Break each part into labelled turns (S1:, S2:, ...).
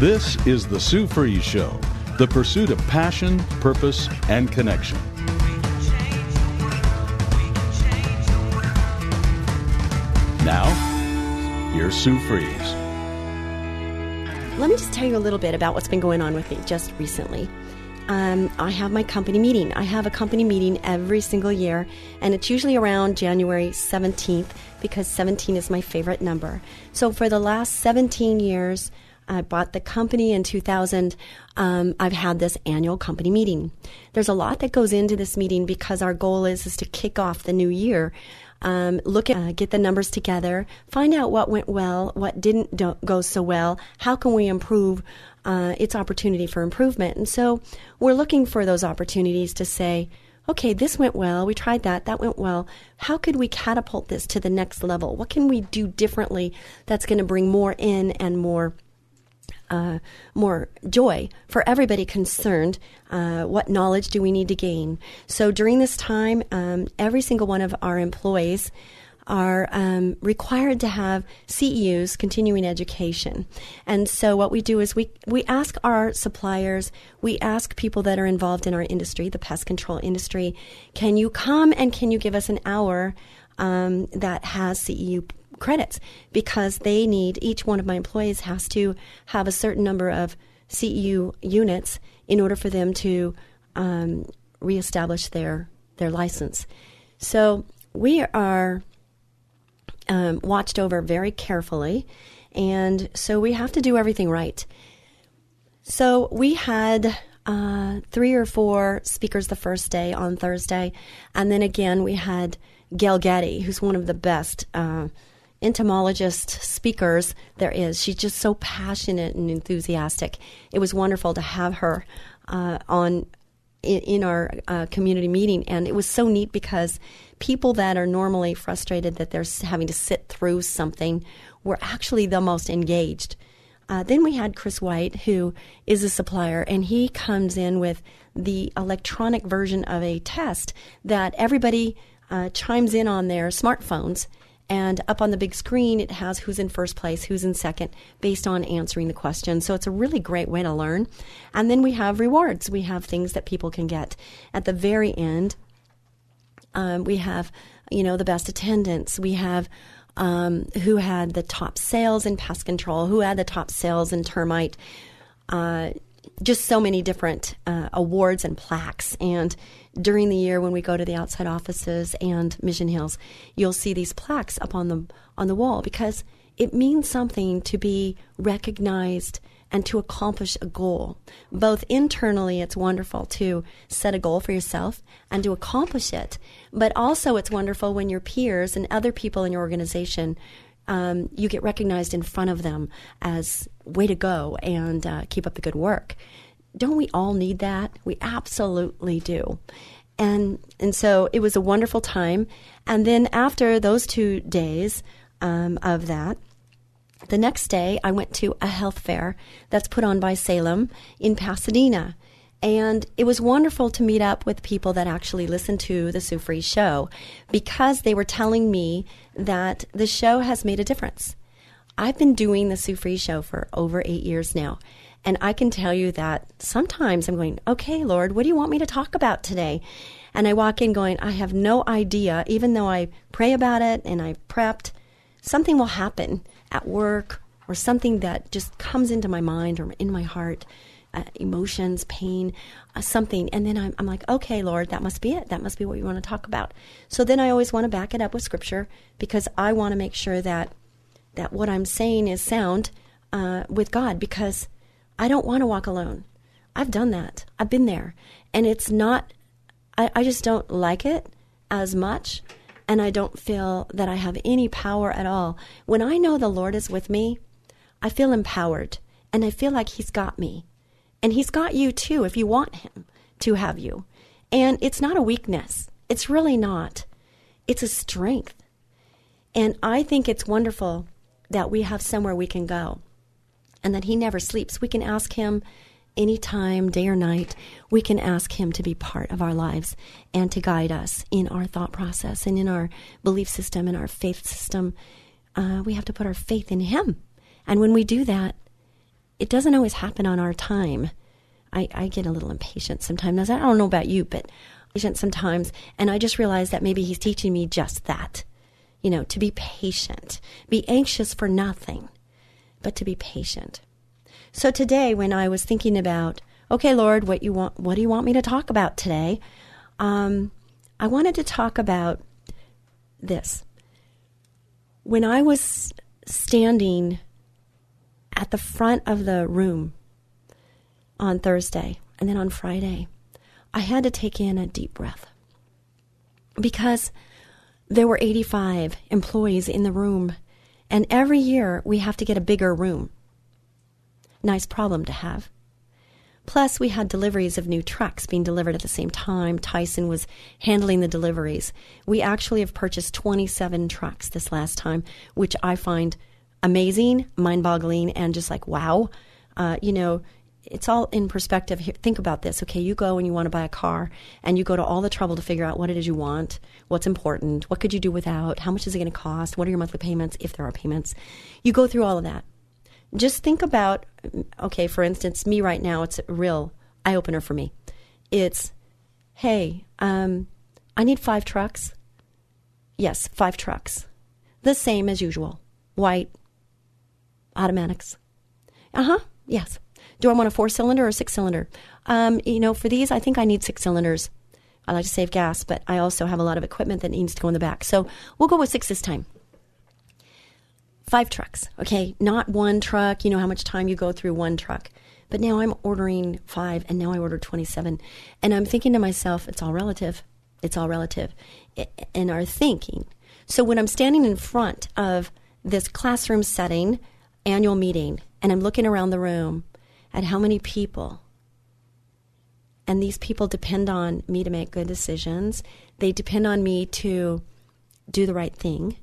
S1: This is The Sue Fries Show, the pursuit of passion, purpose, and connection. Now, here's Sue Fries.
S2: Let me just tell you a little bit about what's been going on with me just recently. Um, I have my company meeting. I have a company meeting every single year, and it's usually around January 17th because 17 is my favorite number. So for the last 17 years, I bought the company in 2000. Um, I've had this annual company meeting. There's a lot that goes into this meeting because our goal is, is to kick off the new year. Um, look at, uh, get the numbers together, find out what went well, what didn't do- go so well, how can we improve uh, its opportunity for improvement. And so we're looking for those opportunities to say, okay, this went well, we tried that, that went well. How could we catapult this to the next level? What can we do differently that's going to bring more in and more uh, more joy for everybody concerned. Uh, what knowledge do we need to gain? So during this time, um, every single one of our employees are um, required to have CEUs, continuing education. And so what we do is we, we ask our suppliers, we ask people that are involved in our industry, the pest control industry, can you come and can you give us an hour um, that has CEU credits because they need each one of my employees has to have a certain number of CEU units in order for them to um, reestablish their their license. So we are um, watched over very carefully, and so we have to do everything right. So we had uh, three or four speakers the first day on Thursday, and then again we had Gail Getty, who's one of the best. Uh, entomologist speakers there is. She's just so passionate and enthusiastic. It was wonderful to have her uh, on in, in our uh, community meeting, and it was so neat because people that are normally frustrated that they're having to sit through something were actually the most engaged. Uh, then we had Chris White, who is a supplier, and he comes in with the electronic version of a test that everybody uh, chimes in on their smartphones and up on the big screen, it has who's in first place, who's in second, based on answering the question. So it's a really great way to learn. And then we have rewards. We have things that people can get. At the very end, um, we have, you know, the best attendance. We have um, who had the top sales in pest control, who had the top sales in termite. Uh, just so many different uh, awards and plaques. And during the year, when we go to the outside offices and Mission Hills, you'll see these plaques up on the on the wall because it means something to be recognized and to accomplish a goal. Both internally, it's wonderful to set a goal for yourself and to accomplish it, but also it's wonderful when your peers and other people in your organization um, you get recognized in front of them as way to go and uh, keep up the good work. Don't we all need that? We absolutely do. And and so it was a wonderful time. And then after those two days um, of that, the next day I went to a health fair that's put on by Salem in Pasadena. And it was wonderful to meet up with people that actually listen to the Sue Fries show because they were telling me that the show has made a difference. I've been doing the Sue Fries show for over eight years now. And I can tell you that sometimes I'm going, okay, Lord, what do you want me to talk about today? And I walk in going, I have no idea. Even though I pray about it and I've prepped, something will happen at work or something that just comes into my mind or in my heart uh, emotions, pain, uh, something. And then I'm, I'm like, okay, Lord, that must be it. That must be what you want to talk about. So then I always want to back it up with scripture because I want to make sure that that what I'm saying is sound uh, with God because I don't want to walk alone. I've done that. I've been there. And it's not, I, I just don't like it as much and I don't feel that I have any power at all. When I know the Lord is with me, I feel empowered and I feel like He's got me. And He's got you too if you want Him to have you. And it's not a weakness, it's really not. It's a strength. And I think it's wonderful that we have somewhere we can go and that He never sleeps. We can ask Him anytime, day or night, we can ask Him to be part of our lives and to guide us in our thought process and in our belief system and our faith system. Uh, we have to put our faith in Him. And when we do that, it doesn't always happen on our time. I, I get a little impatient sometimes. I don't know about you, but sometimes. And I just realize that maybe He's teaching me just that. You know, to be patient, be anxious for nothing, but to be patient. So today, when I was thinking about, okay, Lord, what you want, what do you want me to talk about today? Um, I wanted to talk about this. When I was standing at the front of the room on Thursday and then on Friday, I had to take in a deep breath because there were 85 employees in the room, and every year we have to get a bigger room. Nice problem to have. Plus, we had deliveries of new trucks being delivered at the same time. Tyson was handling the deliveries. We actually have purchased 27 trucks this last time, which I find amazing, mind boggling, and just like, wow. Uh, you know, it's all in perspective. Here, think about this. Okay, you go and you want to buy a car, and you go to all the trouble to figure out what it is you want, what's important, what could you do without, how much is it going to cost, what are your monthly payments, if there are payments. You go through all of that just think about okay, for instance, me right now, it's a real eye opener for me. It's, hey, um, I need five trucks. Yes, five trucks. The same as usual white, automatics. Uh huh, yes. Do I want a four cylinder or a six cylinder? Um, you know, for these, I think I need six cylinders. I like to save gas, but I also have a lot of equipment that needs to go in the back. So we'll go with six this time five trucks, okay? Not one truck, you know how much time you go through one truck. But now I'm ordering five, and now I ordered 27. And I'm thinking to myself, it's all relative. It's all relative in our thinking. So when I'm standing in front of this classroom setting, annual meeting, and I'm looking around the room at how many people, and these people depend on me to make good decisions, they depend on me to do the right thing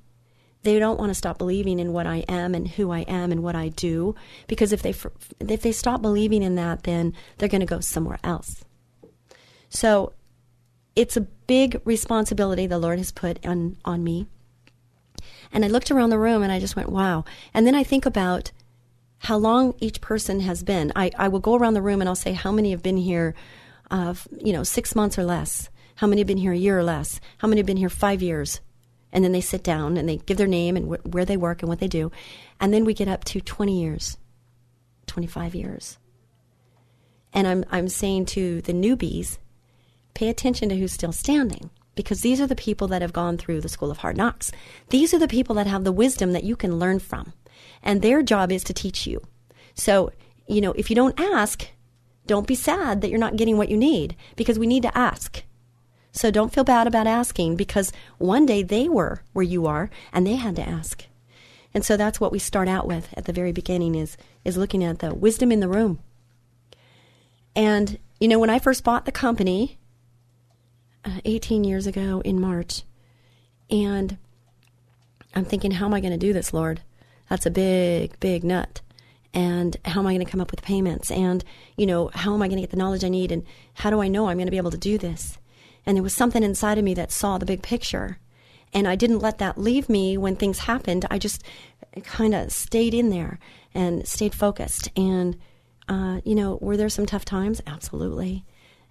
S2: they don't want to stop believing in what I am and who I am and what I do because if they if they stop believing in that then they're going to go somewhere else. So it's a big responsibility the Lord has put on on me. And I looked around the room and I just went, "Wow." And then I think about how long each person has been. I, I will go around the room and I'll say how many have been here uh, you know, 6 months or less. How many have been here a year or less? How many have been here 5 years? and then they sit down and they give their name and wh- where they work and what they do. And then we get up to 20 years, 25 years. And I'm, I'm saying to the newbies, pay attention to who's still standing because these are the people that have gone through the school of hard knocks. These are the people that have the wisdom that you can learn from. And their job is to teach you. So, you know, if you don't ask, don't be sad that you're not getting what you need because we need to ask. So don't feel bad about asking because one day they were where you are and they had to ask. And so that's what we start out with at the very beginning is is looking at the wisdom in the room. And you know when I first bought the company uh, 18 years ago in March and I'm thinking how am I going to do this, Lord? That's a big big nut and how am I going to come up with payments and you know how am I going to get the knowledge I need and how do I know I'm going to be able to do this and there was something inside of me that saw the big picture. And I didn't let that leave me when things happened. I just kind of stayed in there and stayed focused. And, uh, you know, were there some tough times? Absolutely.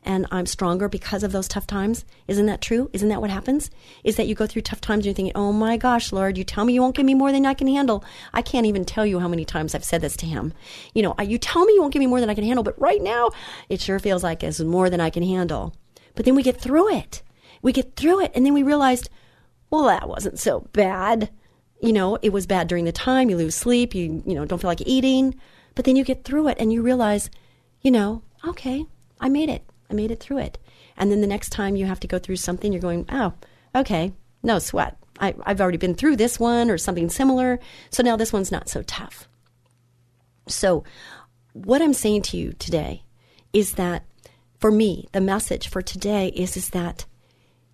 S2: And I'm stronger because of those tough times. Isn't that true? Isn't that what happens? Is that you go through tough times and you're thinking, oh my gosh, Lord, you tell me you won't give me more than I can handle. I can't even tell you how many times I've said this to him. You know, you tell me you won't give me more than I can handle, but right now it sure feels like it's more than I can handle. But then we get through it. We get through it. And then we realized, well, that wasn't so bad. You know, it was bad during the time. You lose sleep. You, you know, don't feel like eating. But then you get through it and you realize, you know, okay, I made it. I made it through it. And then the next time you have to go through something, you're going, oh, okay, no sweat. I, I've already been through this one or something similar, so now this one's not so tough. So, what I'm saying to you today is that for me, the message for today is, is that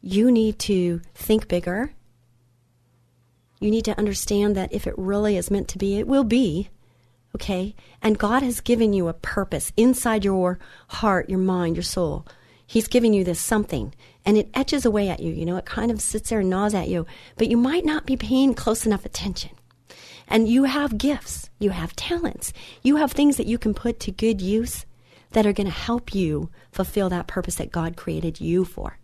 S2: you need to think bigger. You need to understand that if it really is meant to be, it will be. Okay? And God has given you a purpose inside your heart, your mind, your soul. He's giving you this something and it etches away at you. You know, it kind of sits there and gnaws at you, but you might not be paying close enough attention. And you have gifts, you have talents, you have things that you can put to good use that are going to help you fulfill that purpose that God created you for.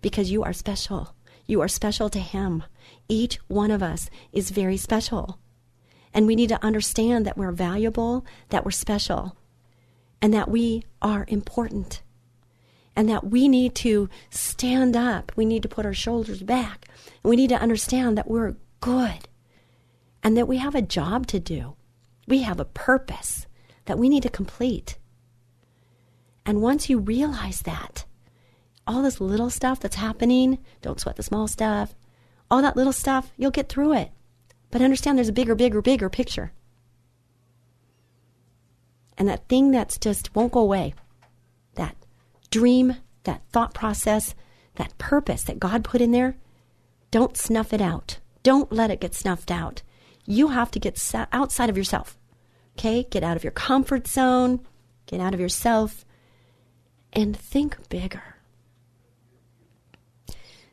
S2: Because you are special. You are special to Him. Each one of us is very special. And we need to understand that we're valuable, that we're special, and that we are important. And that we need to stand up. We need to put our shoulders back. We need to understand that we're good and that we have a job to do. We have a purpose that we need to complete. And once you realize that, all this little stuff that's happening, don't sweat the small stuff, all that little stuff, you'll get through it. But understand there's a bigger, bigger, bigger picture. And that thing that's just won't go away, that dream, that thought process, that purpose that God put in there, don't snuff it out. Don't let it get snuffed out. You have to get outside of yourself. Okay? Get out of your comfort zone, get out of yourself, and think bigger.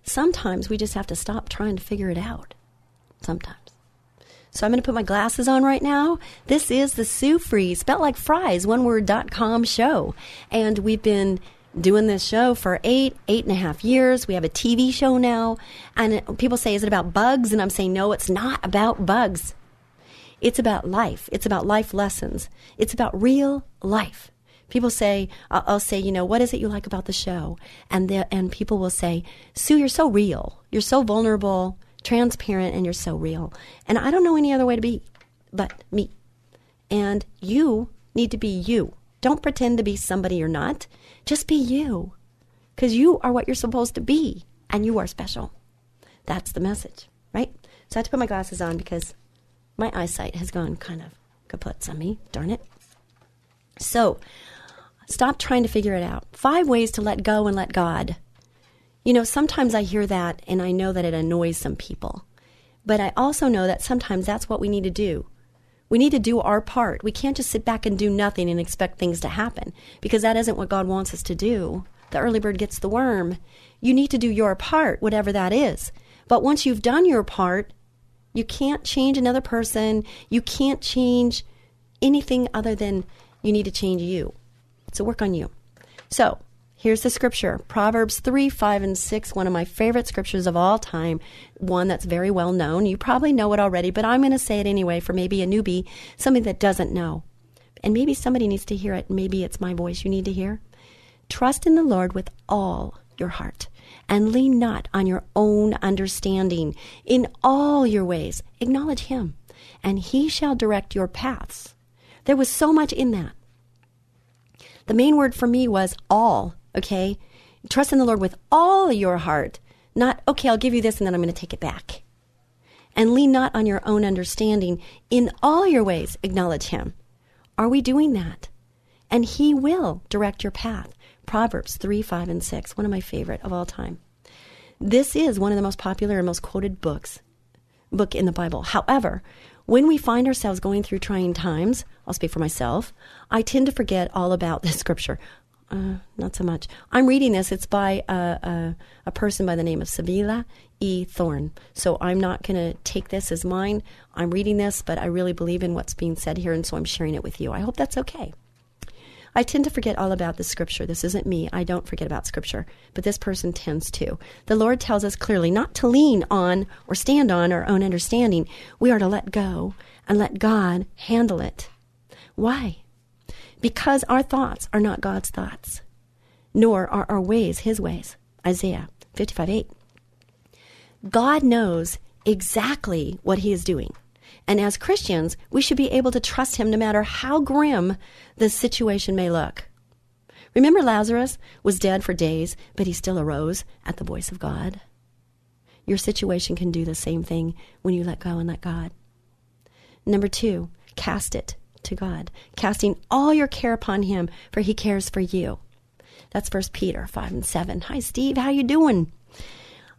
S2: Sometimes we just have to stop trying to figure it out. Sometimes. So I'm going to put my glasses on right now. This is the Sue Fries, spelled like fries, one word dot com show. And we've been doing this show for eight, eight and a half years. We have a TV show now. And people say, is it about bugs? And I'm saying, no, it's not about bugs. It's about life. It's about life lessons. It's about real life. People say, uh, I'll say, you know, what is it you like about the show? And the, and people will say, Sue, you're so real. You're so vulnerable, transparent, and you're so real. And I don't know any other way to be but me. And you need to be you. Don't pretend to be somebody you're not. Just be you. Because you are what you're supposed to be, and you are special. That's the message, right? So I had to put my glasses on because my eyesight has gone kind of kaput on me. Darn it. So Stop trying to figure it out. Five ways to let go and let God. You know, sometimes I hear that and I know that it annoys some people. But I also know that sometimes that's what we need to do. We need to do our part. We can't just sit back and do nothing and expect things to happen because that isn't what God wants us to do. The early bird gets the worm. You need to do your part, whatever that is. But once you've done your part, you can't change another person. You can't change anything other than you need to change you. So work on you. So here's the scripture Proverbs 3, 5, and 6, one of my favorite scriptures of all time, one that's very well known. You probably know it already, but I'm going to say it anyway for maybe a newbie, somebody that doesn't know. And maybe somebody needs to hear it. Maybe it's my voice you need to hear. Trust in the Lord with all your heart and lean not on your own understanding. In all your ways, acknowledge Him, and He shall direct your paths. There was so much in that. The main word for me was all, okay? Trust in the Lord with all your heart, not, okay, I'll give you this and then I'm going to take it back. And lean not on your own understanding. In all your ways, acknowledge Him. Are we doing that? And He will direct your path. Proverbs 3, 5, and 6, one of my favorite of all time. This is one of the most popular and most quoted books book in the Bible. However, when we find ourselves going through trying times, I'll speak for myself, I tend to forget all about the scripture. Uh, not so much. I'm reading this. It's by a, a, a person by the name of Sibylla E. Thorne. So I'm not going to take this as mine. I'm reading this, but I really believe in what's being said here, and so I'm sharing it with you. I hope that's okay. I tend to forget all about the scripture. This isn't me. I don't forget about scripture, but this person tends to. The Lord tells us clearly not to lean on or stand on our own understanding. We are to let go and let God handle it. Why? Because our thoughts are not God's thoughts, nor are our ways his ways. Isaiah 55 8. God knows exactly what he is doing. And as Christians, we should be able to trust him no matter how grim the situation may look. Remember, Lazarus was dead for days, but he still arose at the voice of God. Your situation can do the same thing when you let go and let God. Number two, cast it to God, casting all your care upon Him, for He cares for you. That's First Peter five and seven. Hi, Steve. How you doing?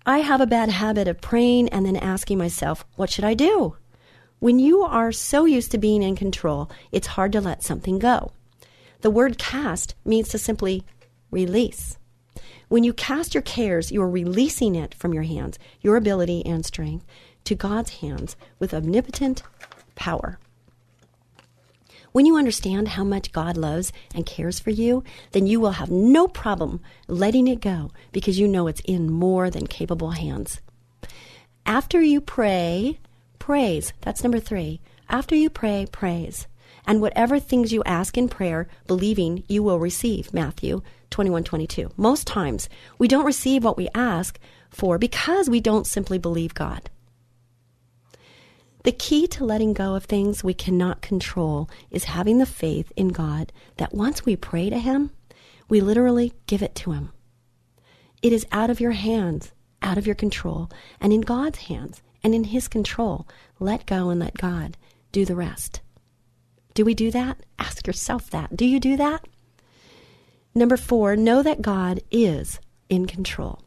S2: I have a bad habit of praying and then asking myself, what should I do? When you are so used to being in control, it's hard to let something go. The word cast means to simply release. When you cast your cares, you are releasing it from your hands, your ability and strength, to God's hands with omnipotent power. When you understand how much God loves and cares for you, then you will have no problem letting it go because you know it's in more than capable hands. After you pray, praise. That's number three. After you pray, praise. And whatever things you ask in prayer, believing you will receive. Matthew 21 22. Most times, we don't receive what we ask for because we don't simply believe God. The key to letting go of things we cannot control is having the faith in God that once we pray to Him, we literally give it to Him. It is out of your hands, out of your control, and in God's hands and in His control. Let go and let God do the rest. Do we do that? Ask yourself that. Do you do that? Number four, know that God is in control.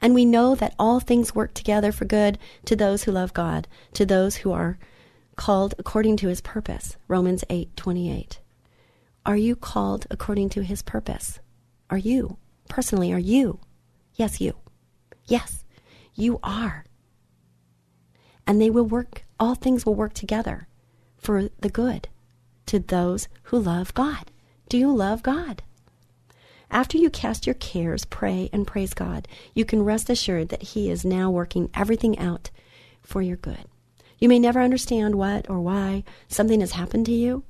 S2: And we know that all things work together for good to those who love God, to those who are called according to his purpose. Romans 8:28. Are you called according to his purpose? Are you? Personally, are you? Yes, you. Yes, you are. And they will work all things will work together for the good to those who love God. Do you love God? After you cast your cares, pray, and praise God, you can rest assured that He is now working everything out for your good. You may never understand what or why something has happened to you,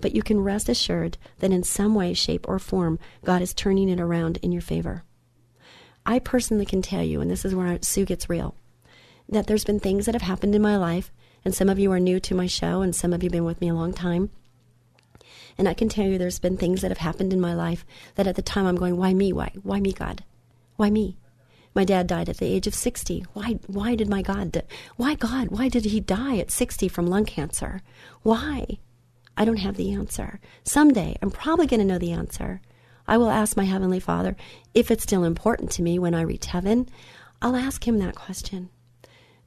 S2: but you can rest assured that in some way, shape, or form, God is turning it around in your favor. I personally can tell you, and this is where Sue gets real, that there's been things that have happened in my life, and some of you are new to my show, and some of you have been with me a long time and I can tell you there's been things that have happened in my life that at the time I'm going, why me? Why? Why me, God? Why me? My dad died at the age of 60. Why, why did my God, di- why God, why did he die at 60 from lung cancer? Why? I don't have the answer. Someday, I'm probably going to know the answer. I will ask my Heavenly Father if it's still important to me when I reach heaven. I'll ask him that question.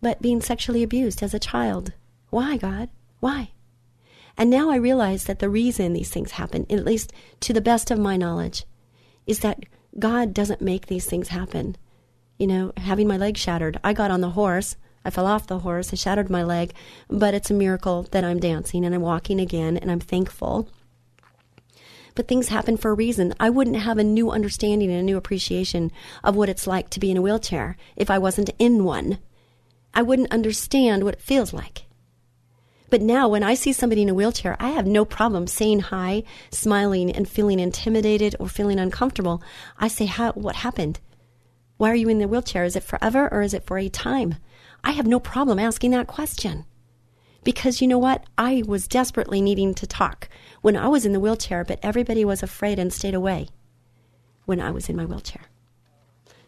S2: But being sexually abused as a child, why, God? Why? And now I realize that the reason these things happen, at least to the best of my knowledge, is that God doesn't make these things happen. You know, having my leg shattered, I got on the horse. I fell off the horse. I shattered my leg, but it's a miracle that I'm dancing and I'm walking again and I'm thankful. But things happen for a reason. I wouldn't have a new understanding and a new appreciation of what it's like to be in a wheelchair if I wasn't in one. I wouldn't understand what it feels like. But now when I see somebody in a wheelchair, I have no problem saying hi, smiling, and feeling intimidated or feeling uncomfortable. I say, how, what happened? Why are you in the wheelchair? Is it forever or is it for a time? I have no problem asking that question. Because you know what? I was desperately needing to talk when I was in the wheelchair, but everybody was afraid and stayed away when I was in my wheelchair.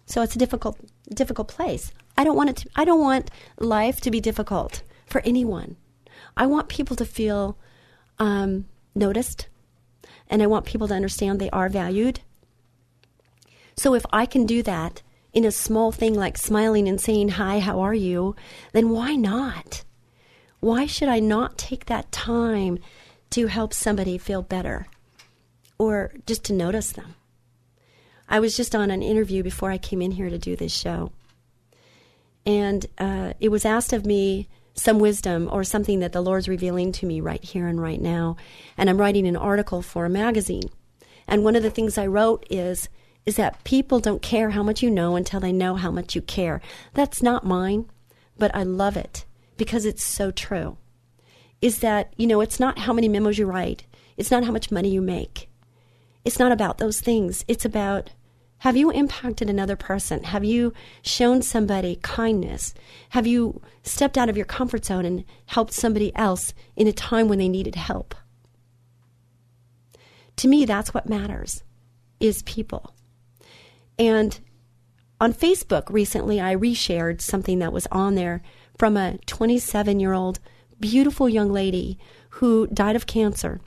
S2: So it's a difficult, difficult place. I don't want it to, I don't want life to be difficult for anyone. I want people to feel um, noticed, and I want people to understand they are valued. So if I can do that in a small thing like smiling and saying, Hi, how are you? then why not? Why should I not take that time to help somebody feel better or just to notice them? I was just on an interview before I came in here to do this show. And uh, it was asked of me some wisdom or something that the Lord's revealing to me right here and right now. And I'm writing an article for a magazine. And one of the things I wrote is is that people don't care how much you know until they know how much you care. That's not mine, but I love it because it's so true. Is that, you know, it's not how many memos you write. It's not how much money you make. It's not about those things. It's about have you impacted another person? Have you shown somebody kindness? Have you stepped out of your comfort zone and helped somebody else in a time when they needed help? To me, that's what matters is people. And on Facebook recently, I reshared something that was on there from a 27 year old beautiful young lady who died of cancer.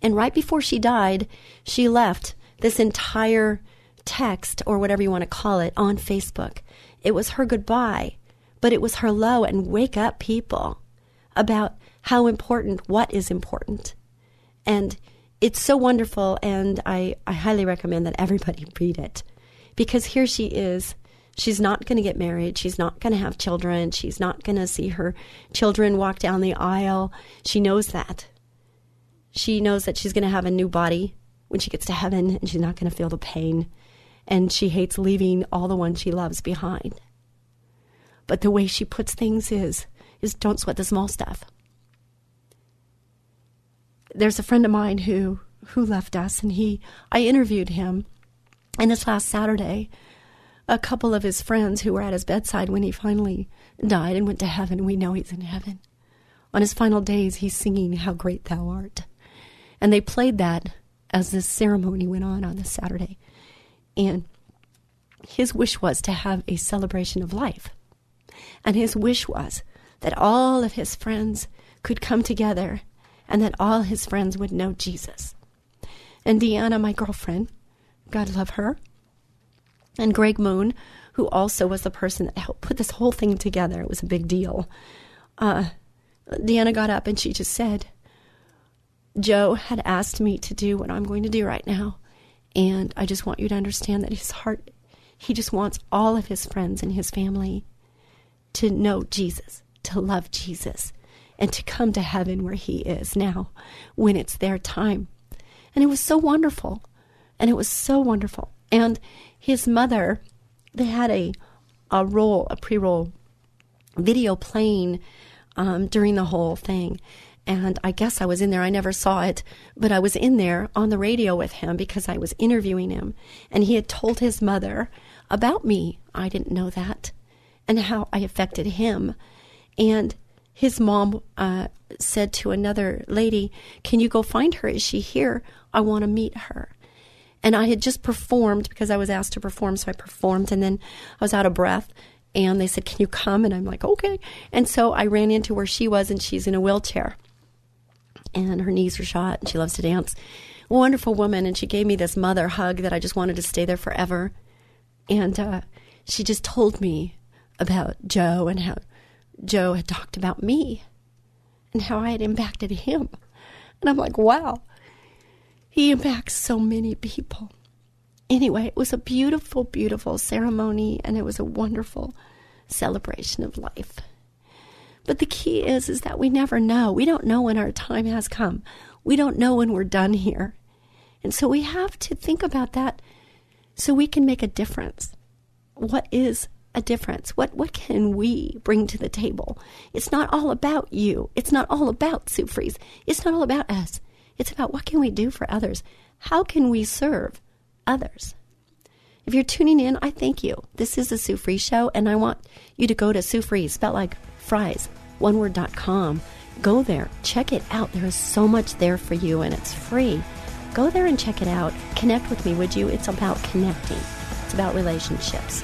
S2: And right before she died, she left this entire text or whatever you want to call it on Facebook. It was her goodbye, but it was her low and wake up people about how important what is important. And it's so wonderful, and I, I highly recommend that everybody read it because here she is. She's not going to get married. She's not going to have children. She's not going to see her children walk down the aisle. She knows that. She knows that she's going to have a new body when she gets to heaven and she's not going to feel the pain. And she hates leaving all the ones she loves behind. But the way she puts things is, is don't sweat the small stuff. There's a friend of mine who, who left us and he, I interviewed him and this last Saturday, a couple of his friends who were at his bedside when he finally died and went to heaven, we know he's in heaven. On his final days, he's singing How Great Thou Art. And they played that as this ceremony went on on this Saturday. And his wish was to have a celebration of life. And his wish was that all of his friends could come together and that all his friends would know Jesus. And Deanna, my girlfriend, God love her. And Greg Moon, who also was the person that helped put this whole thing together. It was a big deal. Uh, Deanna got up and she just said, Joe had asked me to do what I'm going to do right now. And I just want you to understand that his heart, he just wants all of his friends and his family to know Jesus, to love Jesus, and to come to heaven where he is now when it's their time. And it was so wonderful. And it was so wonderful. And his mother, they had a, a roll, a pre roll video playing um, during the whole thing. And I guess I was in there. I never saw it, but I was in there on the radio with him because I was interviewing him. And he had told his mother about me. I didn't know that and how I affected him. And his mom uh, said to another lady, Can you go find her? Is she here? I want to meet her. And I had just performed because I was asked to perform, so I performed, and then I was out of breath. And they said, Can you come? And I'm like, Okay. And so I ran into where she was, and she's in a wheelchair. And her knees were shot, and she loves to dance. Wonderful woman. And she gave me this mother hug that I just wanted to stay there forever. And uh, she just told me about Joe and how Joe had talked about me and how I had impacted him. And I'm like, wow, he impacts so many people. Anyway, it was a beautiful, beautiful ceremony and it was a wonderful celebration of life. But the key is is that we never know. We don't know when our time has come. We don't know when we're done here. And so we have to think about that so we can make a difference. What is a difference? What what can we bring to the table? It's not all about you. It's not all about Sue Fries. It's not all about us. It's about what can we do for others? How can we serve others? If you're tuning in, I thank you. This is the Sue Fries Show, and I want you to go to Sue Fries, spelled like fries, oneword.com. Go there, check it out. There is so much there for you, and it's free. Go there and check it out. Connect with me, would you? It's about connecting, it's about relationships.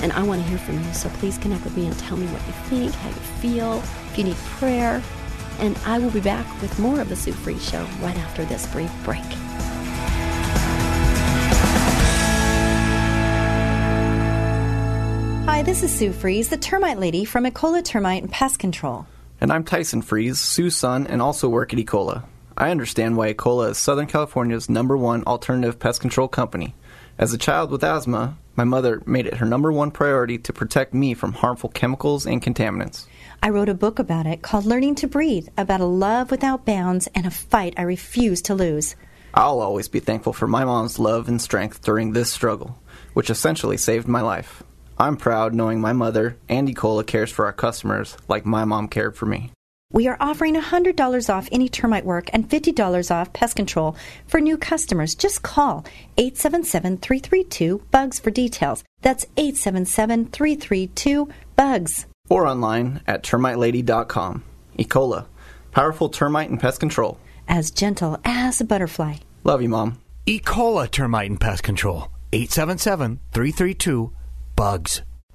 S2: And I want to hear from you, so please connect with me and tell me what you think, how you feel, if you need prayer, and I will be back with more of the Sue Fries Show right after this brief break.
S3: Hi, this is Sue Fries, the termite lady from Ecola Termite and Pest Control.
S4: And I'm Tyson Fries, Sue's son, and also work at Ecola. I understand why Ecola is Southern California's number one alternative pest control company. As a child with asthma, my mother made it her number one priority to protect me from harmful chemicals and contaminants.
S3: I wrote a book about it called Learning to Breathe, about a love without bounds and a fight I refuse to lose.
S4: I'll always be thankful for my mom's love and strength during this struggle, which essentially saved my life. I'm proud knowing my mother, and Ecola, cares for our customers like my mom cared for me.
S3: We are offering $100 off any termite work and $50 off pest control for new customers. Just call 877 332 BUGS for details. That's 877 332 BUGS
S4: or online at termitelady.com. Ecola, powerful termite and pest control.
S3: As gentle as a butterfly.
S4: Love you, Mom.
S5: Ecola Termite and Pest Control. 877 332 BUGS.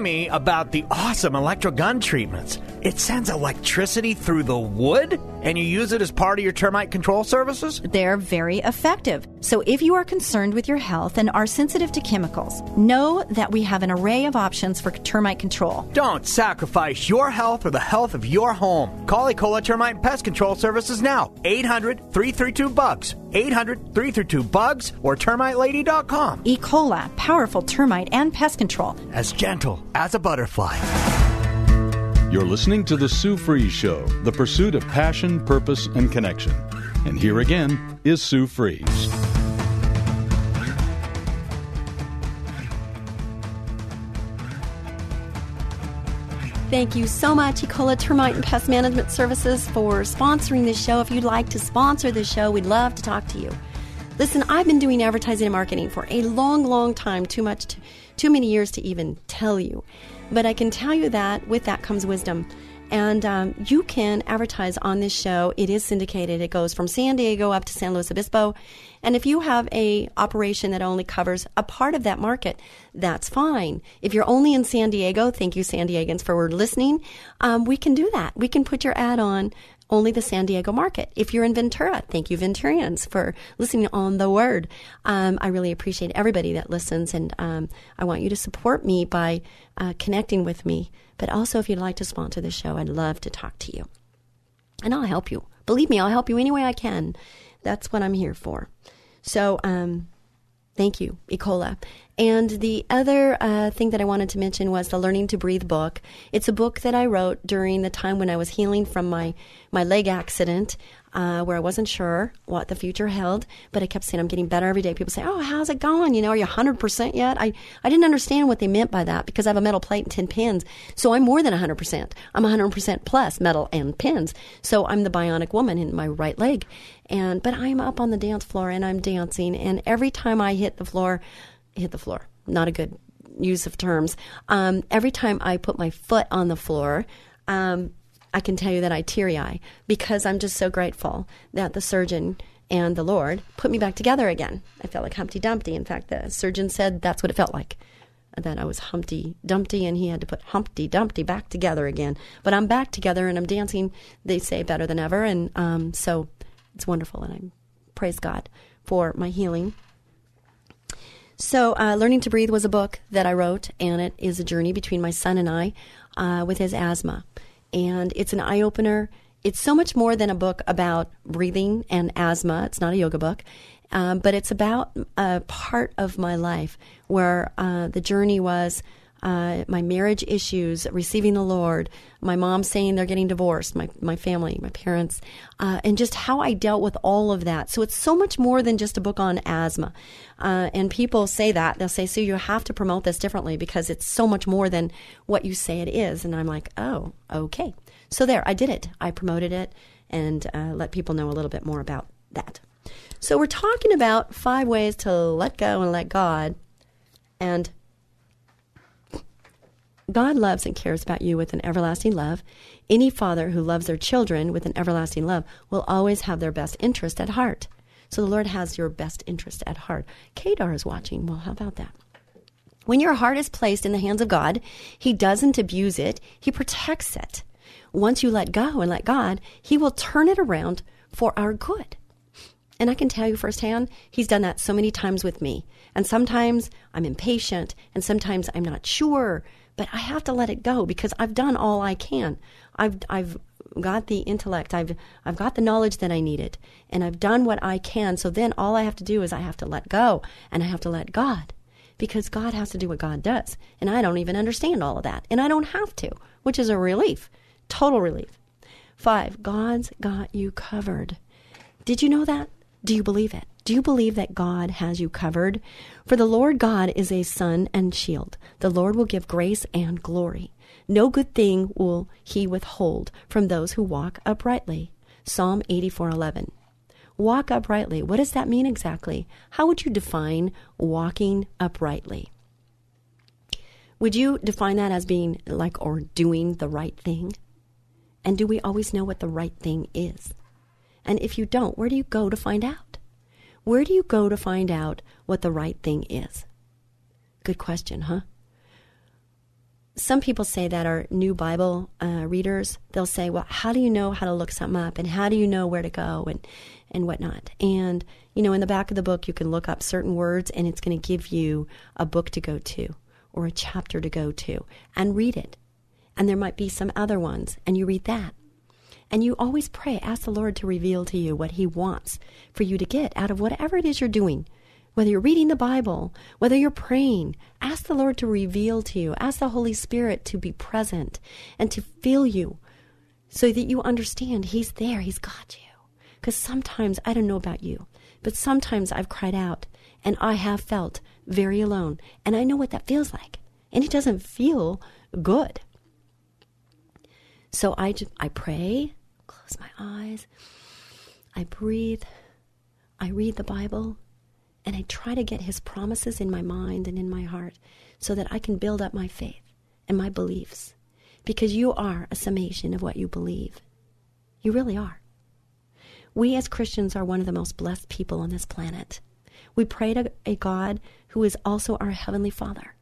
S5: me about the awesome electrogun treatments. It sends electricity through the wood, and you use it as part of your termite control services?
S3: They're very effective. So if you are concerned with your health and are sensitive to chemicals, know that we have an array of options for termite control.
S5: Don't sacrifice your health or the health of your home. Call Ecola Termite Pest Control Services now. 800 332 BUGS. 800 332 BUGS or termitelady.com.
S3: E. coli, powerful termite and pest control.
S5: As gentle as a butterfly.
S1: You're listening to The Sue Fries Show, the pursuit of passion, purpose, and connection. And here again is Sue Fries.
S2: Thank you so much, Ecola Termite and Pest Management Services, for sponsoring this show. If you'd like to sponsor this show, we'd love to talk to you. Listen, I've been doing advertising and marketing for a long, long time, too much, to, too many years to even tell you. But I can tell you that with that comes wisdom. And um, you can advertise on this show. It is syndicated. It goes from San Diego up to San Luis Obispo. And if you have a operation that only covers a part of that market, that's fine. If you're only in San Diego, thank you, San Diegans, for listening. Um, we can do that. We can put your ad on only the San Diego market. If you're in Ventura, thank you, Venturians, for listening on the word. Um, I really appreciate everybody that listens, and um, I want you to support me by uh, connecting with me. But also, if you'd like to sponsor the show, I'd love to talk to you. And I'll help you. Believe me, I'll help you any way I can. That's what I'm here for. So, um, thank you, Ecola. And the other uh, thing that I wanted to mention was the Learning to Breathe book. It's a book that I wrote during the time when I was healing from my, my leg accident, uh, where I wasn't sure what the future held, but I kept saying, I'm getting better every day. People say, Oh, how's it going? You know, are you 100% yet? I, I didn't understand what they meant by that because I have a metal plate and 10 pins. So I'm more than 100%. I'm 100% plus metal and pins. So I'm the bionic woman in my right leg. And, but I'm up on the dance floor and I'm dancing. And every time I hit the floor, hit the floor. Not a good use of terms. Um, every time I put my foot on the floor, um, I can tell you that I teary eye because I'm just so grateful that the surgeon and the Lord put me back together again. I felt like Humpty Dumpty. In fact, the surgeon said that's what it felt like. That I was Humpty Dumpty and he had to put Humpty Dumpty back together again. But I'm back together and I'm dancing, they say, better than ever. And um, so it's wonderful. And I praise God for my healing so, uh, Learning to Breathe was a book that I wrote, and it is a journey between my son and I uh, with his asthma. And it's an eye opener. It's so much more than a book about breathing and asthma. It's not a yoga book, um, but it's about a part of my life where uh, the journey was uh, my marriage issues, receiving the Lord, my mom saying they're getting divorced, my, my family, my parents, uh, and just how I dealt with all of that. So it's so much more than just a book on asthma. Uh, and people say that. They'll say, so you have to promote this differently because it's so much more than what you say it is. And I'm like, oh, okay. So there, I did it. I promoted it and uh, let people know a little bit more about that. So we're talking about five ways to let go and let God. And God loves and cares about you with an everlasting love. Any father who loves their children with an everlasting love will always have their best interest at heart. So the Lord has your best interest at heart. Kadar is watching. Well, how about that? When your heart is placed in the hands of God, He doesn't abuse it, He protects it. Once you let go and let God, He will turn it around for our good. And I can tell you firsthand, He's done that so many times with me. And sometimes I'm impatient, and sometimes I'm not sure but I have to let it go because I've done all I can. I've I've got the intellect. I've I've got the knowledge that I needed, and I've done what I can. So then all I have to do is I have to let go, and I have to let God, because God has to do what God does, and I don't even understand all of that, and I don't have to, which is a relief, total relief. Five, God's got you covered. Did you know that? Do you believe it? Do you believe that God has you covered? For the Lord God is a sun and shield. The Lord will give grace and glory. No good thing will he withhold from those who walk uprightly. Psalm 84:11. Walk uprightly. What does that mean exactly? How would you define walking uprightly? Would you define that as being like or doing the right thing? And do we always know what the right thing is? And if you don't, where do you go to find out? Where do you go to find out what the right thing is? Good question, huh? Some people say that are new Bible uh, readers. They'll say, "Well, how do you know how to look something up, and how do you know where to go, and and whatnot?" And you know, in the back of the book, you can look up certain words, and it's going to give you a book to go to or a chapter to go to and read it. And there might be some other ones, and you read that. And you always pray, ask the Lord to reveal to you what He wants for you to get out of whatever it is you're doing. Whether you're reading the Bible, whether you're praying, ask the Lord to reveal to you. Ask the Holy Spirit to be present and to fill you so that you understand He's there, He's got you. Because sometimes, I don't know about you, but sometimes I've cried out and I have felt very alone. And I know what that feels like. And it doesn't feel good. So I, just, I pray, close my eyes, I breathe, I read the Bible, and I try to get His promises in my mind and in my heart so that I can build up my faith and my beliefs. Because you are a summation of what you believe. You really are. We as Christians are one of the most blessed people on this planet. We pray to a God who is also our Heavenly Father.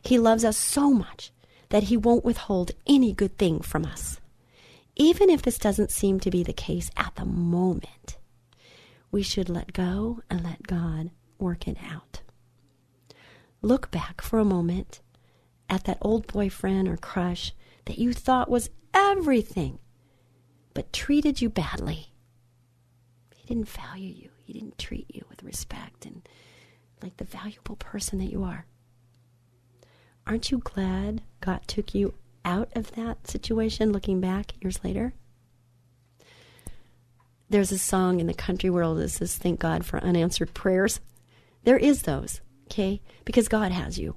S2: He loves us so much that He won't withhold any good thing from us. Even if this doesn't seem to be the case at the moment, we should let go and let God work it out. Look back for a moment at that old boyfriend or crush that you thought was everything, but treated you badly. He didn't value you, he didn't treat you with respect and like the valuable person that you are aren't you glad God took you out of that situation looking back years later? There's a song in the country world that says, Thank God for unanswered prayers. There is those, okay? Because God has you.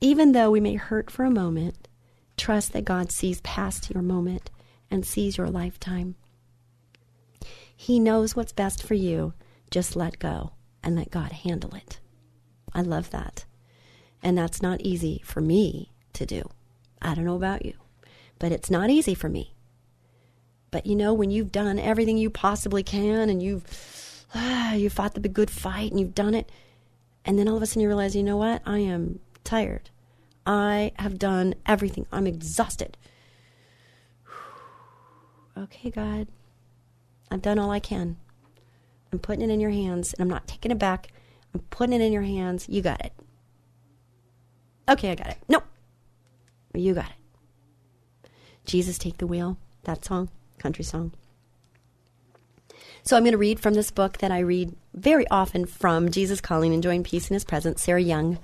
S2: Even though we may hurt for a moment, trust that God sees past your moment and sees your lifetime. He knows what's best for you. Just let go and let God handle it. I love that. And that's not easy for me to do. I don't know about you, but it's not easy for me. But you know, when you've done everything you possibly can and you've ah, you fought the good fight and you've done it, and then all of a sudden you realize, you know what? I am tired. I have done everything. I'm exhausted. okay, God. I've done all I can. I'm putting it in your hands and I'm not taking it back. I'm putting it in your hands. You got it. Okay, I got it. No. You got it. Jesus Take the Wheel, that song, country song. So I'm going to read from this book that I read very often from Jesus Calling, Enjoying Peace in His Presence, Sarah Young.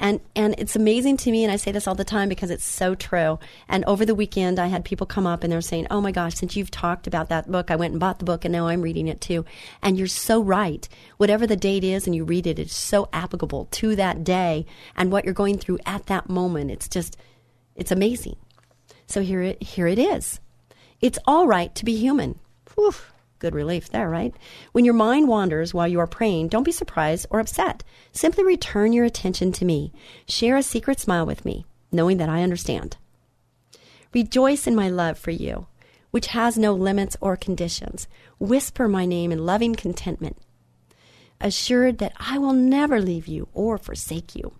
S2: And and it's amazing to me, and I say this all the time because it's so true. And over the weekend, I had people come up and they're saying, "Oh my gosh, since you've talked about that book, I went and bought the book, and now I'm reading it too." And you're so right. Whatever the date is, and you read it, it's so applicable to that day and what you're going through at that moment. It's just, it's amazing. So here it here it is. It's all right to be human. Whew. Good relief there, right? When your mind wanders while you are praying, don't be surprised or upset. Simply return your attention to me. Share a secret smile with me, knowing that I understand. Rejoice in my love for you, which has no limits or conditions. Whisper my name in loving contentment, assured that I will never leave you or forsake you.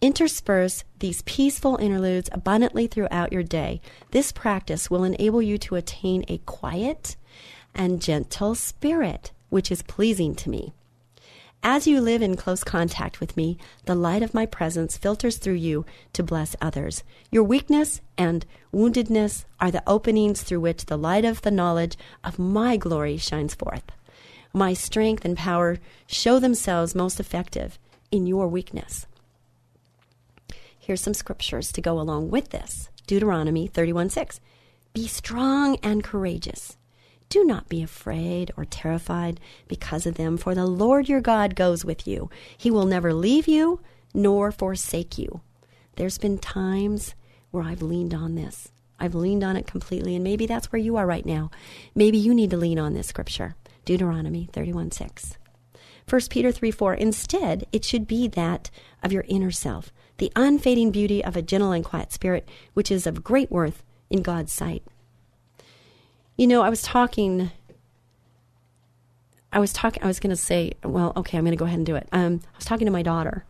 S2: Intersperse these peaceful interludes abundantly throughout your day. This practice will enable you to attain a quiet, and gentle spirit, which is pleasing to me. As you live in close contact with me, the light of my presence filters through you to bless others. Your weakness and woundedness are the openings through which the light of the knowledge of my glory shines forth. My strength and power show themselves most effective in your weakness. Here's some scriptures to go along with this Deuteronomy 31 6. Be strong and courageous. Do not be afraid or terrified because of them, for the Lord your God goes with you. He will never leave you nor forsake you. There's been times where I've leaned on this. I've leaned on it completely, and maybe that's where you are right now. Maybe you need to lean on this scripture Deuteronomy 31 6. 1 Peter 3 4. Instead, it should be that of your inner self, the unfading beauty of a gentle and quiet spirit, which is of great worth in God's sight. You know, I was talking. I was talking. I was going to say, well, okay, I'm going to go ahead and do it. Um, I was talking to my daughter,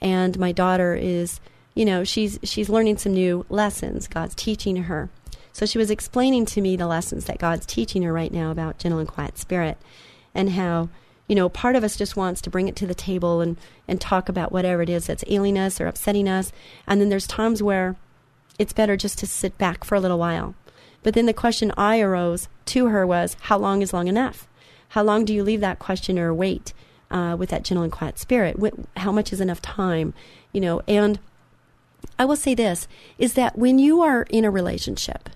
S2: and my daughter is, you know, she's she's learning some new lessons. God's teaching her. So she was explaining to me the lessons that God's teaching her right now about gentle and quiet spirit, and how, you know, part of us just wants to bring it to the table and and talk about whatever it is that's ailing us or upsetting us, and then there's times where it's better just to sit back for a little while but then the question I arose to her was, How long is long enough? How long do you leave that questioner wait uh, with that gentle and quiet spirit? How much is enough time? You know, and I will say this is that when you are in a relationship,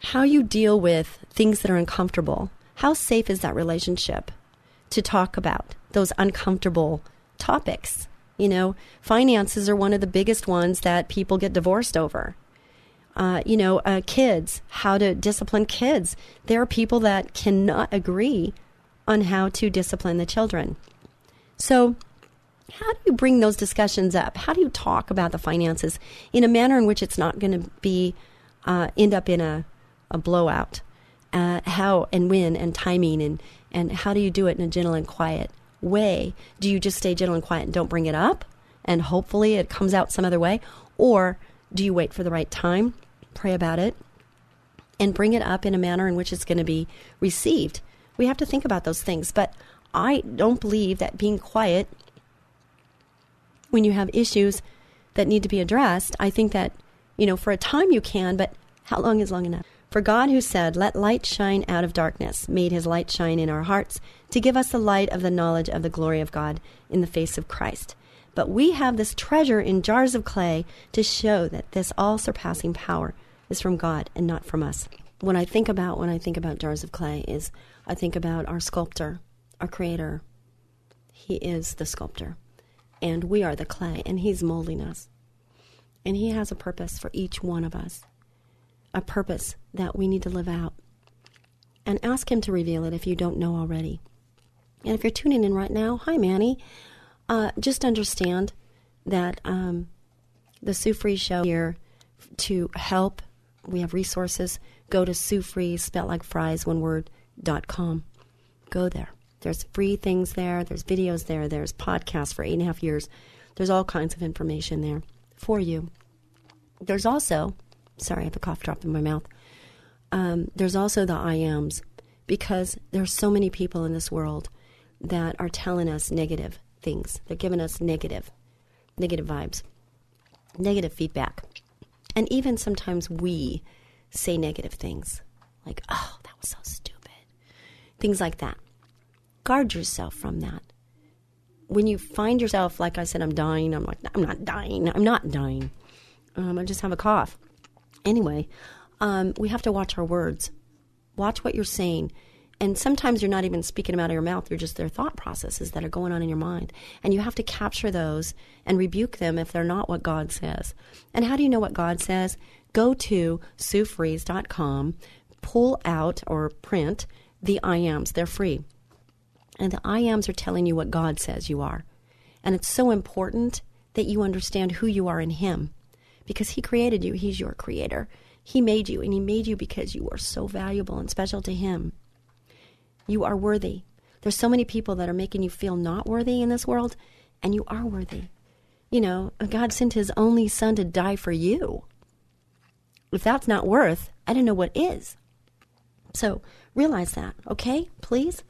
S2: how you deal with things that are uncomfortable, how safe is that relationship to talk about those uncomfortable topics? You know, finances are one of the biggest ones that people get divorced over uh, you know, uh, kids, how to discipline kids. There are people that cannot agree on how to discipline the children. So, how do you bring those discussions up? How do you talk about the finances in a manner in which it's not going to be uh, end up in a, a blowout? Uh, how and when and timing and and how do you do it in a gentle and quiet way? Do you just stay gentle and quiet and don't bring it up, and hopefully it comes out some other way, or do you wait for the right time pray about it, and bring it up in a manner in which it's going to be received. We have to think about those things. But I don't believe that being quiet when you have issues that need to be addressed, I think that, you know, for a time you can, but how long is long enough? For God, who said, Let light shine out of darkness, made his light shine in our hearts to give us the light of the knowledge of the glory of God in the face of Christ. But we have this treasure in jars of clay to show that this all surpassing power is from God and not from us. What I think about when I think about jars of clay is I think about our sculptor, our creator. He is the sculptor, and we are the clay, and he's molding us. And he has a purpose for each one of us, a purpose that we need to live out. And ask him to reveal it if you don't know already. And if you're tuning in right now, hi, Manny. Uh, just understand that um, the Sue Fries Show here to help we have resources. Go to Sue Fries, spelled like fries, one word, dot com. Go there. There's free things there. There's videos there. There's podcasts for eight and a half years. There's all kinds of information there for you. There's also, sorry, I have a cough drop in my mouth. Um, there's also the I ams because there's so many people in this world that are telling us negative things. They're giving us negative, negative vibes, negative feedback. And even sometimes we say negative things like, oh, that was so stupid. Things like that. Guard yourself from that. When you find yourself, like I said, I'm dying, I'm like, I'm not dying. I'm not dying. Um, I just have a cough. Anyway, um, we have to watch our words. Watch what you're saying and sometimes you're not even speaking them out of your mouth. You're just their thought processes that are going on in your mind. And you have to capture those and rebuke them if they're not what god says. And how do you know what god says? Go to suefries.com pull out or print the i ams. They're free. And the i ams are telling you what god says you are. And it's so important that you understand who you are in him. Because he created you. He's your creator. He made you and he made you because you are so valuable and special to him you are worthy. There's so many people that are making you feel not worthy in this world, and you are worthy. You know, God sent his only son to die for you. If that's not worth, I don't know what is. So realize that, okay? Please?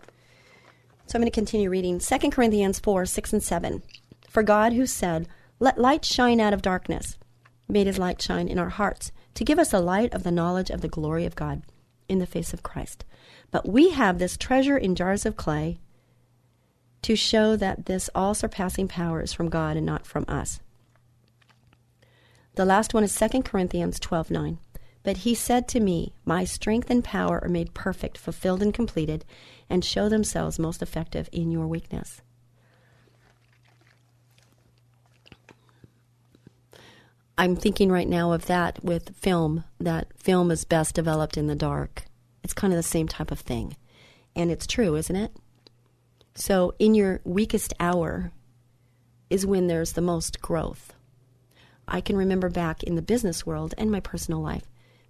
S2: So I'm going to continue reading 2 Corinthians 4 6 and 7. For God, who said, Let light shine out of darkness, made his light shine in our hearts to give us a light of the knowledge of the glory of God in the face of Christ. But we have this treasure in jars of clay to show that this all surpassing power is from God and not from us. The last one is 2 Corinthians 12 9. But he said to me, My strength and power are made perfect, fulfilled, and completed, and show themselves most effective in your weakness. I'm thinking right now of that with film, that film is best developed in the dark. It's kind of the same type of thing. And it's true, isn't it? So, in your weakest hour is when there's the most growth. I can remember back in the business world and my personal life,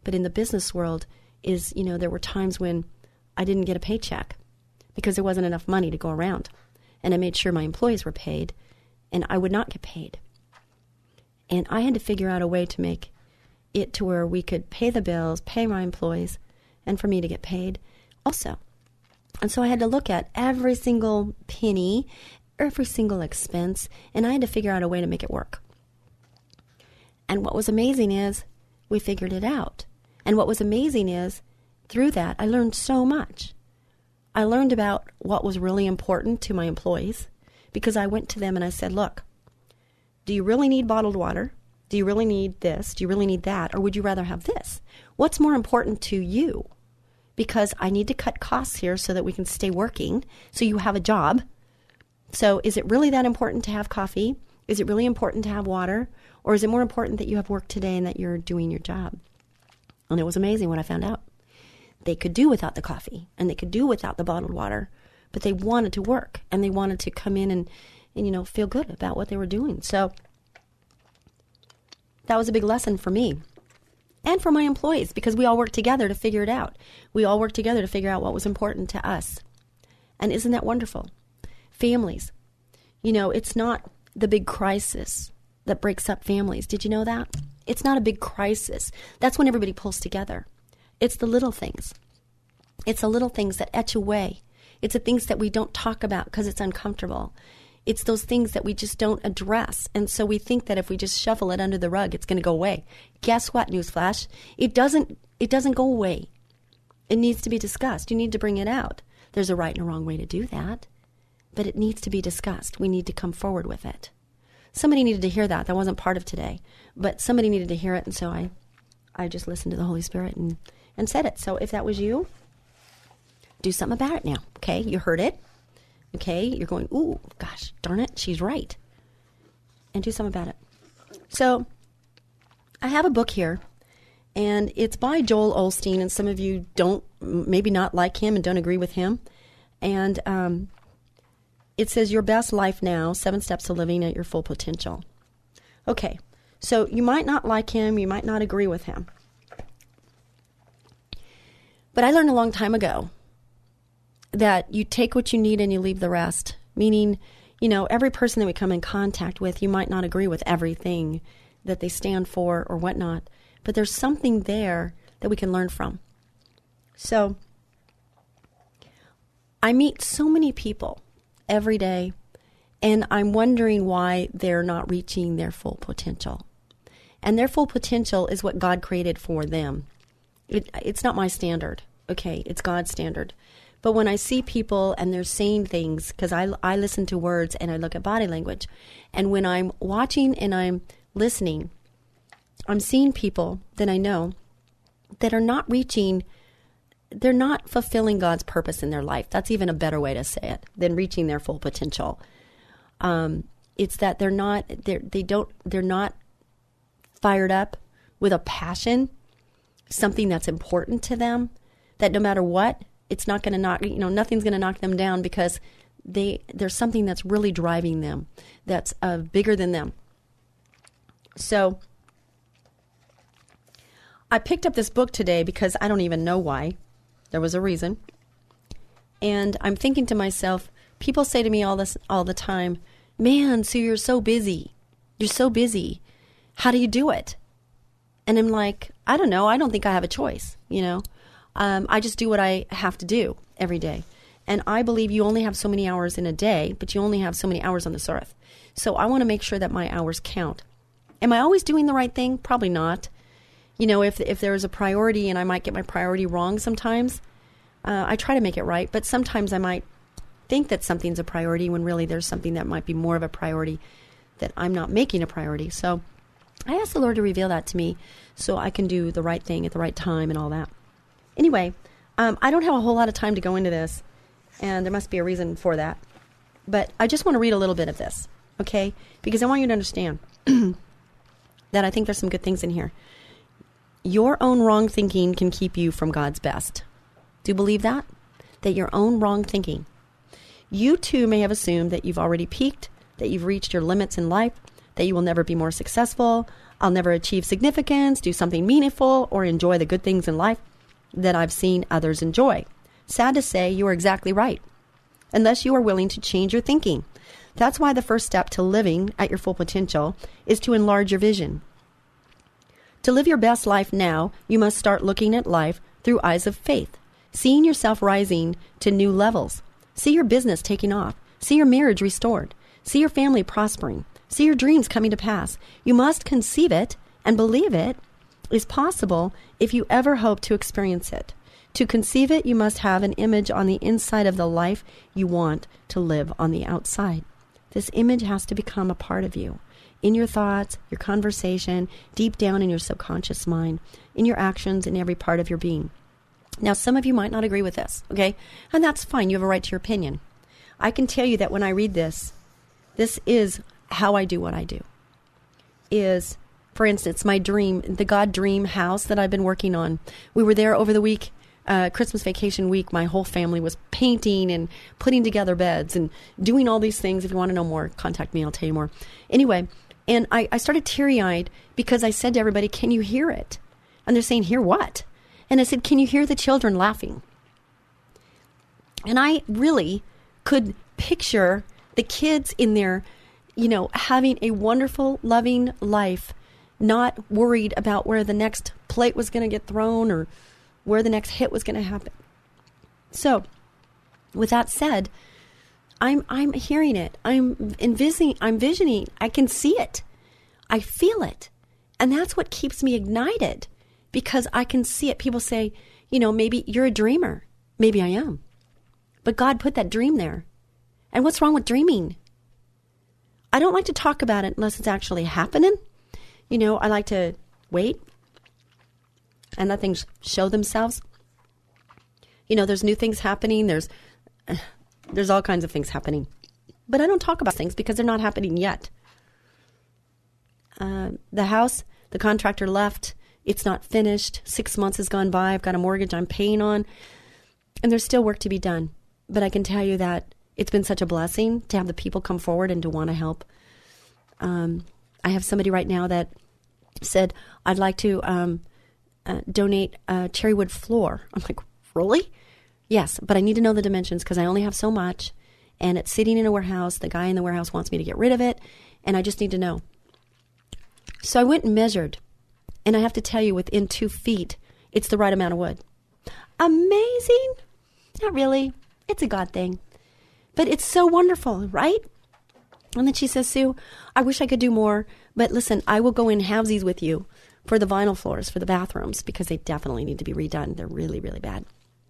S2: but in the business world, is, you know, there were times when I didn't get a paycheck because there wasn't enough money to go around. And I made sure my employees were paid, and I would not get paid. And I had to figure out a way to make it to where we could pay the bills, pay my employees, and for me to get paid also. And so I had to look at every single penny, every single expense, and I had to figure out a way to make it work. And what was amazing is we figured it out. And what was amazing is through that, I learned so much. I learned about what was really important to my employees because I went to them and I said, Look, do you really need bottled water? Do you really need this? Do you really need that? Or would you rather have this? What's more important to you? Because I need to cut costs here so that we can stay working, so you have a job. So, is it really that important to have coffee? Is it really important to have water? Or is it more important that you have work today and that you're doing your job? And it was amazing what I found out. They could do without the coffee and they could do without the bottled water, but they wanted to work and they wanted to come in and and you know feel good about what they were doing. So that was a big lesson for me and for my employees because we all worked together to figure it out. We all worked together to figure out what was important to us. And isn't that wonderful? Families. You know, it's not the big crisis that breaks up families. Did you know that? It's not a big crisis. That's when everybody pulls together. It's the little things. It's the little things that etch away. It's the things that we don't talk about because it's uncomfortable it's those things that we just don't address. And so we think that if we just shuffle it under the rug, it's going to go away. Guess what, newsflash? It doesn't, it doesn't go away. It needs to be discussed. You need to bring it out. There's a right and a wrong way to do that, but it needs to be discussed. We need to come forward with it. Somebody needed to hear that. That wasn't part of today, but somebody needed to hear it. And so I, I just listened to the Holy Spirit and, and said it. So if that was you, do something about it now. Okay. You heard it. Okay, you're going, ooh, gosh, darn it, she's right. And do something about it. So I have a book here, and it's by Joel Osteen, and some of you don't, maybe not like him and don't agree with him. And um, it says, Your Best Life Now Seven Steps to Living at Your Full Potential. Okay, so you might not like him, you might not agree with him. But I learned a long time ago that you take what you need and you leave the rest. Meaning, you know, every person that we come in contact with, you might not agree with everything that they stand for or whatnot, but there's something there that we can learn from. So, I meet so many people every day, and I'm wondering why they're not reaching their full potential. And their full potential is what God created for them. It, it's not my standard, okay? It's God's standard. But when I see people and they're saying things, because I, I listen to words and I look at body language, and when I'm watching and I'm listening, I'm seeing people that I know that are not reaching, they're not fulfilling God's purpose in their life. That's even a better way to say it than reaching their full potential. Um, it's that they're not, they're, they don't, they're not fired up with a passion, something that's important to them, that no matter what, it's not going to knock you know nothing's going to knock them down because they there's something that's really driving them that's uh, bigger than them. So i picked up this book today because i don't even know why. There was a reason. And i'm thinking to myself people say to me all this all the time man sue you're so busy. You're so busy. How do you do it? And i'm like i don't know. I don't think i have a choice you know um, I just do what I have to do every day. And I believe you only have so many hours in a day, but you only have so many hours on this earth. So I want to make sure that my hours count. Am I always doing the right thing? Probably not. You know, if if there is a priority and I might get my priority wrong sometimes, uh, I try to make it right. But sometimes I might think that something's a priority when really there's something that might be more of a priority that I'm not making a priority. So I ask the Lord to reveal that to me so I can do the right thing at the right time and all that. Anyway, um, I don't have a whole lot of time to go into this, and there must be a reason for that. But I just want to read a little bit of this, okay? Because I want you to understand that I think there's some good things in here. Your own wrong thinking can keep you from God's best. Do you believe that? That your own wrong thinking. You too may have assumed that you've already peaked, that you've reached your limits in life, that you will never be more successful, I'll never achieve significance, do something meaningful, or enjoy the good things in life that I've seen others enjoy. Sad to say, you are exactly right. Unless you are willing to change your thinking. That's why the first step to living at your full potential is to enlarge your vision. To live your best life now, you must start looking at life through eyes of faith, seeing yourself rising to new levels. See your business taking off. See your marriage restored. See your family prospering. See your dreams coming to pass. You must conceive it and believe it is possible if you ever hope to experience it. To conceive it, you must have an image on the inside of the life you want to live on the outside. This image has to become a part of you in your thoughts, your conversation, deep down in your subconscious mind, in your actions, in every part of your being. Now, some of you might not agree with this, okay? And that's fine. You have a right to your opinion. I can tell you that when I read this, this is how I do what I do. Is for instance, my dream, the God Dream house that I've been working on. We were there over the week, uh, Christmas vacation week. My whole family was painting and putting together beds and doing all these things. If you want to know more, contact me. I'll tell you more. Anyway, and I, I started teary eyed because I said to everybody, Can you hear it? And they're saying, Hear what? And I said, Can you hear the children laughing? And I really could picture the kids in there, you know, having a wonderful, loving life not worried about where the next plate was going to get thrown or where the next hit was going to happen. So, with that said, I'm I'm hearing it. I'm envisioning. I'm visioning. I can see it. I feel it, and that's what keeps me ignited because I can see it. People say, you know, maybe you're a dreamer. Maybe I am, but God put that dream there. And what's wrong with dreaming? I don't like to talk about it unless it's actually happening you know, I like to wait and let things show themselves. You know, there's new things happening. There's there's all kinds of things happening, but I don't talk about things because they're not happening yet. Uh, the house, the contractor left. It's not finished. Six months has gone by. I've got a mortgage I'm paying on, and there's still work to be done. But I can tell you that it's been such a blessing to have the people come forward and to want to help. Um, I have somebody right now that said, I'd like to um, uh, donate a cherry wood floor. I'm like, really? Yes, but I need to know the dimensions because I only have so much and it's sitting in a warehouse. The guy in the warehouse wants me to get rid of it and I just need to know. So I went and measured and I have to tell you, within two feet, it's the right amount of wood. Amazing? Not really. It's a God thing. But it's so wonderful, right? And then she says, Sue, I wish I could do more, but listen, I will go in halvesies with you for the vinyl floors for the bathrooms because they definitely need to be redone. They're really, really bad.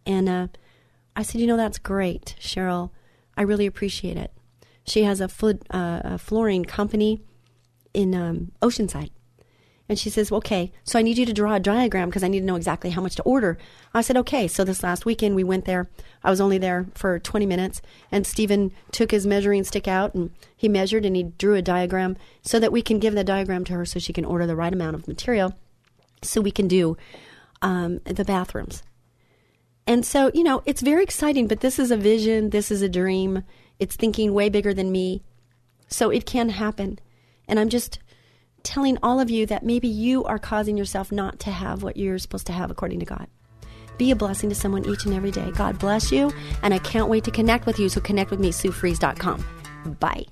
S2: And uh, I said, you know, that's great, Cheryl. I really appreciate it. She has a, food, uh, a flooring company in um, Oceanside. And she says, okay, so I need you to draw a diagram because I need to know exactly how much to order. I said, okay. So this last weekend we went there. I was only there for 20 minutes. And Stephen took his measuring stick out and he measured and he drew a diagram so that we can give the diagram to her so she can order the right amount of material so we can do um, the bathrooms. And so, you know, it's very exciting, but this is a vision, this is a dream. It's thinking way bigger than me. So it can happen. And I'm just telling all of you that maybe you are causing yourself not to have what you're supposed to have according to God. Be a blessing to someone each and every day. God bless you, and I can't wait to connect with you. So connect with me, SueFries.com. Bye.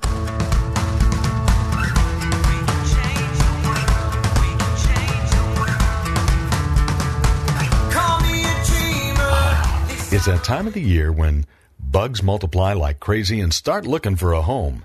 S6: It's that time of the year when bugs multiply like crazy and start looking for a home